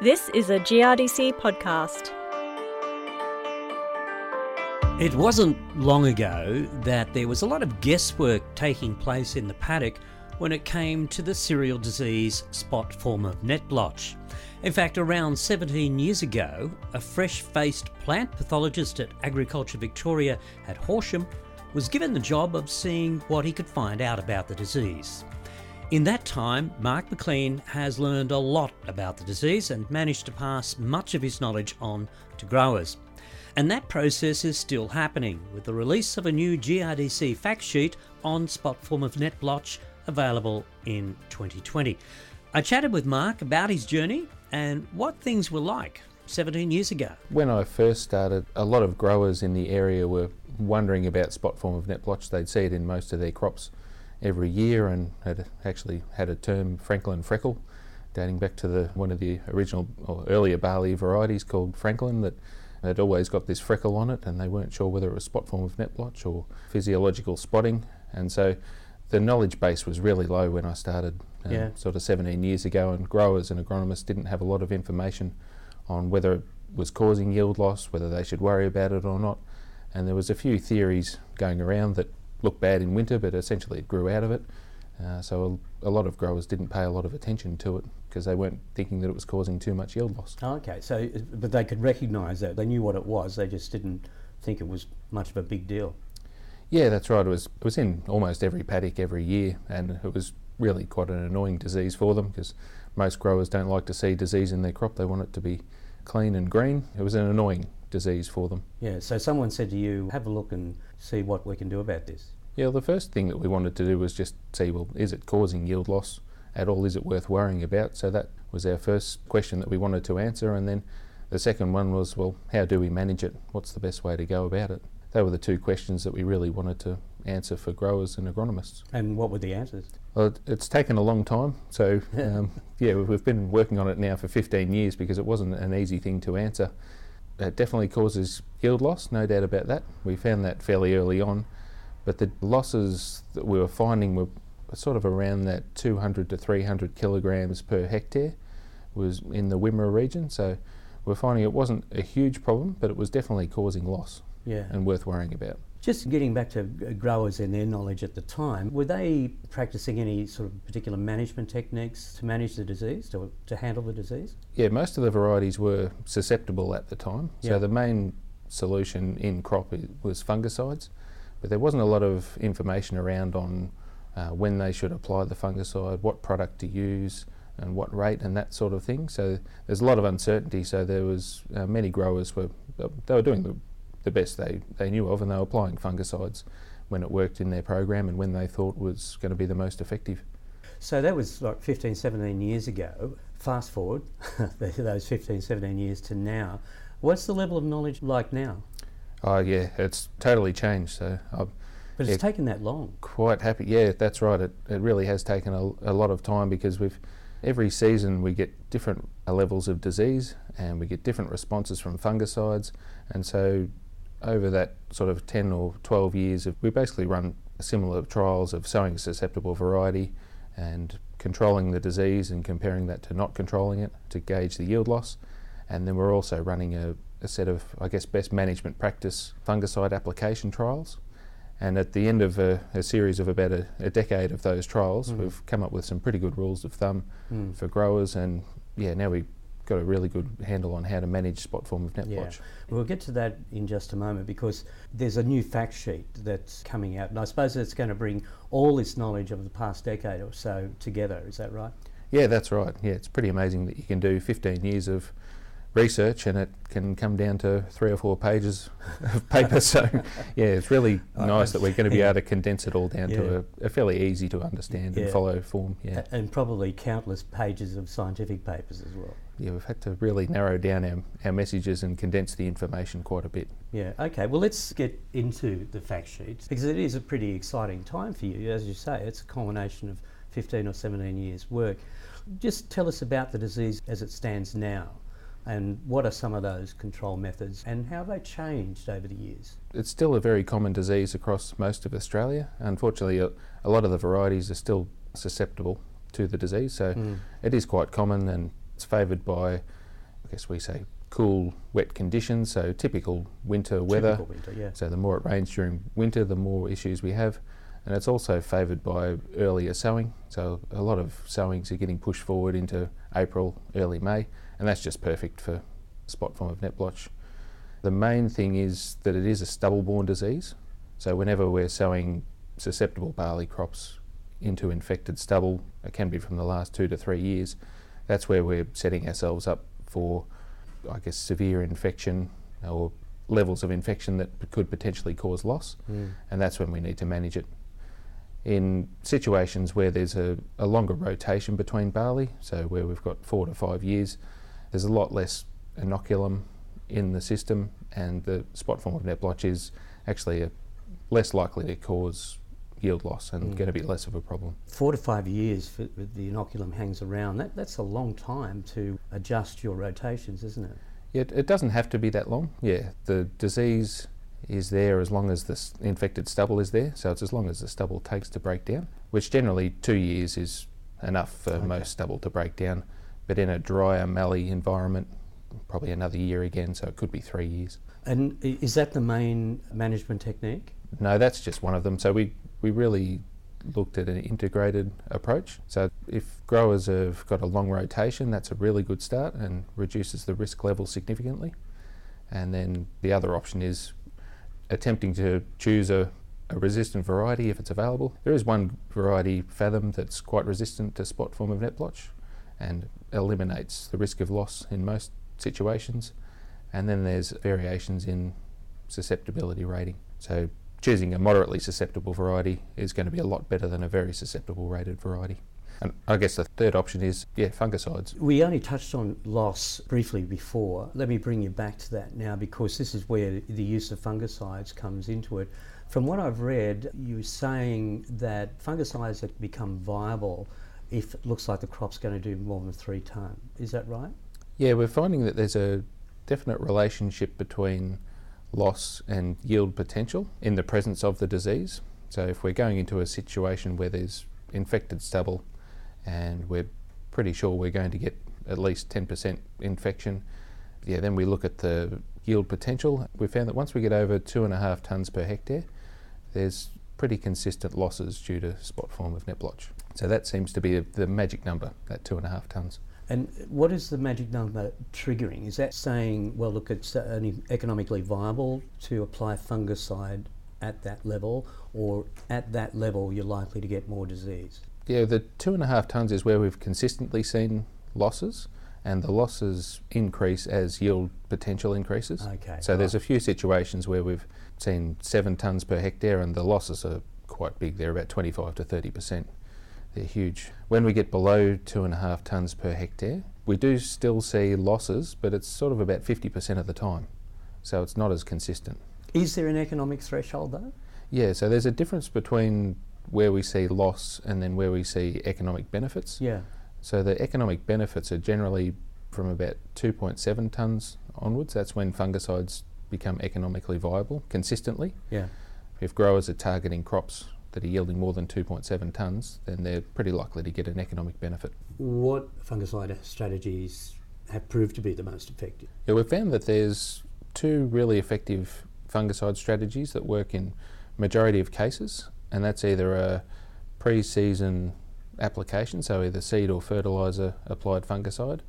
This is a GRDC podcast. It wasn't long ago that there was a lot of guesswork taking place in the paddock when it came to the cereal disease spot form of net blotch. In fact, around 17 years ago, a fresh faced plant pathologist at Agriculture Victoria at Horsham was given the job of seeing what he could find out about the disease. In that time, Mark McLean has learned a lot about the disease and managed to pass much of his knowledge on to growers. And that process is still happening with the release of a new GRDC fact sheet on spot form of net blotch available in 2020. I chatted with Mark about his journey and what things were like 17 years ago. When I first started, a lot of growers in the area were wondering about spot form of net blotch. They'd see it in most of their crops every year and had actually had a term Franklin freckle dating back to the one of the original or earlier barley varieties called Franklin that had always got this freckle on it and they weren't sure whether it was spot form of net blotch or physiological spotting and so the knowledge base was really low when I started um, Yeah. sort of 17 years ago and growers and agronomists didn't have a lot of information on whether it was causing yield loss, whether they should worry about it or not. And there was a few theories going around that looked bad in winter, but essentially it grew out of it. Uh, so a, a lot of growers didn't pay a lot of attention to it because they weren't thinking that it was causing too much yield loss. Oh, okay, so but they could recognise that they knew what it was. They just didn't think it was much of a big deal. Yeah, that's right. It was it was in almost every paddock every year, and it was really quite an annoying disease for them because most growers don't like to see disease in their crop. They want it to be clean and green. It was an annoying disease for them. Yeah. So someone said to you, "Have a look and see what we can do about this." Yeah, well, the first thing that we wanted to do was just see, well, is it causing yield loss at all? Is it worth worrying about? So that was our first question that we wanted to answer, and then the second one was, well, how do we manage it? What's the best way to go about it? They were the two questions that we really wanted to answer for growers and agronomists. And what were the answers? Well, it's taken a long time. So, um, yeah, we've been working on it now for 15 years because it wasn't an easy thing to answer. It definitely causes yield loss, no doubt about that. We found that fairly early on. But the losses that we were finding were sort of around that 200 to 300 kilograms per hectare was in the Wimmera region. So we're finding it wasn't a huge problem, but it was definitely causing loss Yeah. and worth worrying about. Just getting back to growers and their knowledge at the time, were they practicing any sort of particular management techniques to manage the disease, to, to handle the disease? Yeah, most of the varieties were susceptible at the time. Yeah. So the main solution in crop was fungicides, but there wasn't a lot of information around on uh, when they should apply the fungicide, what product to use, and what rate, and that sort of thing. So there's a lot of uncertainty. So there was uh, many growers were they were doing the, the best they, they knew of, and they were applying fungicides when it worked in their program and when they thought was going to be the most effective. So that was like 15, 17 years ago. Fast forward those 15, 17 years to now. What's the level of knowledge like now? Oh yeah, it's totally changed. So I'm But it's Yeah. taken that long. quite happy. Yeah, that's right. It, it really has taken a, a lot of time because we've every season we get different levels of disease and we get different responses from fungicides, and so over that sort of 10 or 12 years, of, we basically run similar trials of sowing a susceptible variety and controlling the disease and comparing that to not controlling it to gauge the yield loss. And then we're also running a, a set of, I guess, best management practice fungicide application trials. And at the end of a, a series of about a, a decade of those trials, Mm. we've come up with some pretty good rules of thumb Mm. for growers. And yeah, now we've got a really good handle on how to manage spot form of net Yeah. We'll get to that in just a moment because there's a new fact sheet that's coming out, and I suppose it's going to bring all this knowledge of the past decade or so together. Is that right? Yeah, that's right. Yeah, it's pretty amazing that you can do 15 years of research and it can come down to three or four pages of paper. so, yeah, it's really nice that we're going to be able to condense it all down to a, a fairly easy to understand Yeah. and follow form. Yeah. A- And probably countless pages of scientific papers as well. yeah, we've had to really narrow down our, our messages and condense the information quite a bit. Yeah, okay. Well, let's get into the fact sheets because it is a pretty exciting time for you. As you say, it's a culmination of 15 or 17 years' work. Just tell us about the disease as it stands now and what are some of those control methods and how have they changed over the years? It's still a very common disease across most of Australia. Unfortunately, a, a lot of the varieties are still susceptible to the disease, so Mm. it is quite common and it's favoured by I guess we say cool, wet conditions, so typical winter weather. Typical winter, yeah. So the more it rains during winter, the more issues we have. And it's also favoured by earlier sowing. So a lot of sowings are getting pushed forward into April, early May, and that's just perfect for spot form of net blotch. The main thing is that it is a stubble-borne disease. So whenever we're sowing susceptible barley crops into infected stubble, it can be from the last two to three years, that's where we're setting ourselves up for, I guess, severe infection or levels of infection that could potentially cause loss, Mm. and that's when we need to manage it. In situations where there's a, a longer rotation between barley, so where we've got four to five years, there's a lot less inoculum in the system, and the spot form of net blotch is actually a, less likely to cause yield loss and Mm. going to be less of a problem. Four to five years for, for the inoculum hangs around. That, that's a long time to adjust your rotations, isn't it? It, it doesn't have to be that long. Yeah, the disease is there as long as the infected stubble is there. So it's as long as the stubble takes to break down, which generally two years is enough for Okay. most stubble to break down. But in a drier, mallee environment, probably another year again. So it could be three years. And is that the main management technique? No, that's just one of them. So we, we really looked at an integrated approach. So if growers have got a long rotation, that's a really good start and reduces the risk level significantly. And then the other option is attempting to choose a, a resistant variety if it's available. There is one variety, Fathom, that's quite resistant to spot form of net blotch and eliminates the risk of loss in most situations. And then there's variations in susceptibility rating. So choosing a moderately susceptible variety is going to be a lot better than a very susceptible rated variety. And I guess the third option is, yeah, fungicides. We only touched on loss briefly before. Let me bring you back to that now because this is where the use of fungicides comes into it. From what I've read, you're saying that fungicides have become viable if it looks like the crop's going to do more than three tonne. Is that right? Yeah, we're finding that there's a definite relationship between loss and yield potential in the presence of the disease. So if we're going into a situation where there's infected stubble and we're pretty sure we're going to get at least 10% infection, yeah, then we look at the yield potential. We found that once we get over two and a half tonnes per hectare, there's pretty consistent losses due to spot form of net blotch. So that seems to be the magic number, that two and a half tonnes. And what is the magic number triggering? Is that saying, well, look, it's only economically viable to apply fungicide at that level, or at that level you're likely to get more disease? Yeah, the two and a half tonnes is where we've consistently seen losses, and the losses increase as yield potential increases. Okay. So there's a few situations where we've seen seven tonnes per hectare, and the losses are quite big. They're about 25 to 30 percent. Huge. When we get below two and a half tonnes per hectare, we do still see losses, but it's sort of about 50 percent of the time. So it's not as consistent. Is there an economic threshold though? Yeah, so there's a difference between where we see loss and then where we see economic benefits. Yeah. So the economic benefits are generally from about 2.7 tonnes onwards. That's when fungicides become economically viable consistently. Yeah. If growers are targeting crops that are yielding more than 2.7 tonnes, then they're pretty likely to get an economic benefit. What fungicide strategies have proved to be the most effective? Yeah, we've found that there's two really effective fungicide strategies that work in majority of cases, and that's either a pre-season application, so either seed or fertiliser applied fungicide,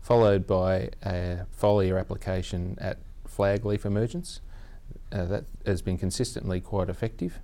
followed by a foliar application at flag leaf emergence. Uh, that has been consistently quite effective.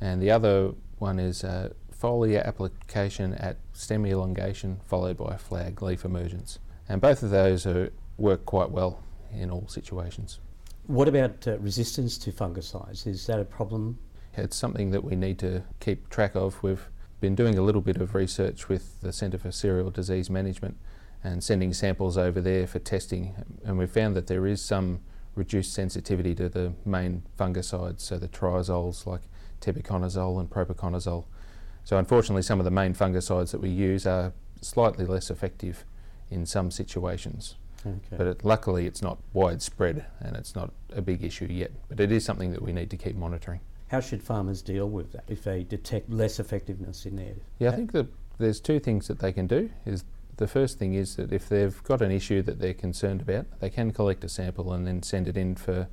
And the other one is a foliar application at stem elongation, followed by flag leaf emergence. And both of those are, work quite well in all situations. What about uh, resistance to fungicides? Is that a problem? It's something that we need to keep track of. We've been doing a little bit of research with the Centre for Cereal Disease Management and sending samples over there for testing, and we've found that there is some reduced sensitivity to the main fungicides, so the triazoles like tebuconazole and propiconazole. So unfortunately, some of the main fungicides that we use are slightly less effective in some situations. Okay. But it, luckily, it's not widespread and it's not a big issue yet. But it is something that we need to keep monitoring. How should farmers deal with that if they detect less effectiveness in their? Yeah, I think that there's two things that they can do. Is The first thing is that if they've got an issue that they're concerned about, they can collect a sample and then send it in for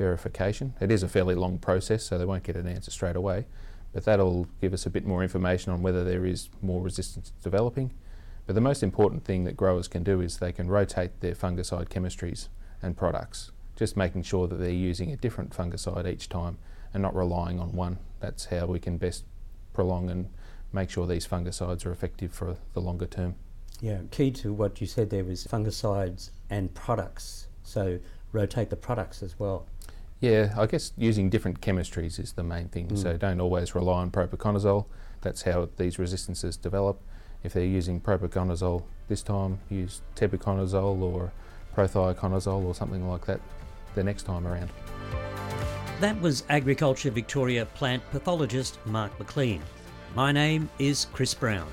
verification. It is a fairly long process, so they won't get an answer straight away, but that'll give us a bit more information on whether there is more resistance developing. But the most important thing that growers can do is they can rotate their fungicide chemistries and products, just making sure that they're using a different fungicide each time and not relying on one. That's how we can best prolong and make sure these fungicides are effective for the longer term. Yeah, key to what you said there was fungicides and products. So rotate the products as well. Yeah, I guess using different chemistries is the main thing. Mm. So don't always rely on propiconazole. That's how these resistances develop. If they're using propiconazole this time, use tebuconazole or prothioconazole or something like that the next time around. That was Agriculture Victoria plant pathologist Mark McLean. My name is Chris Brown.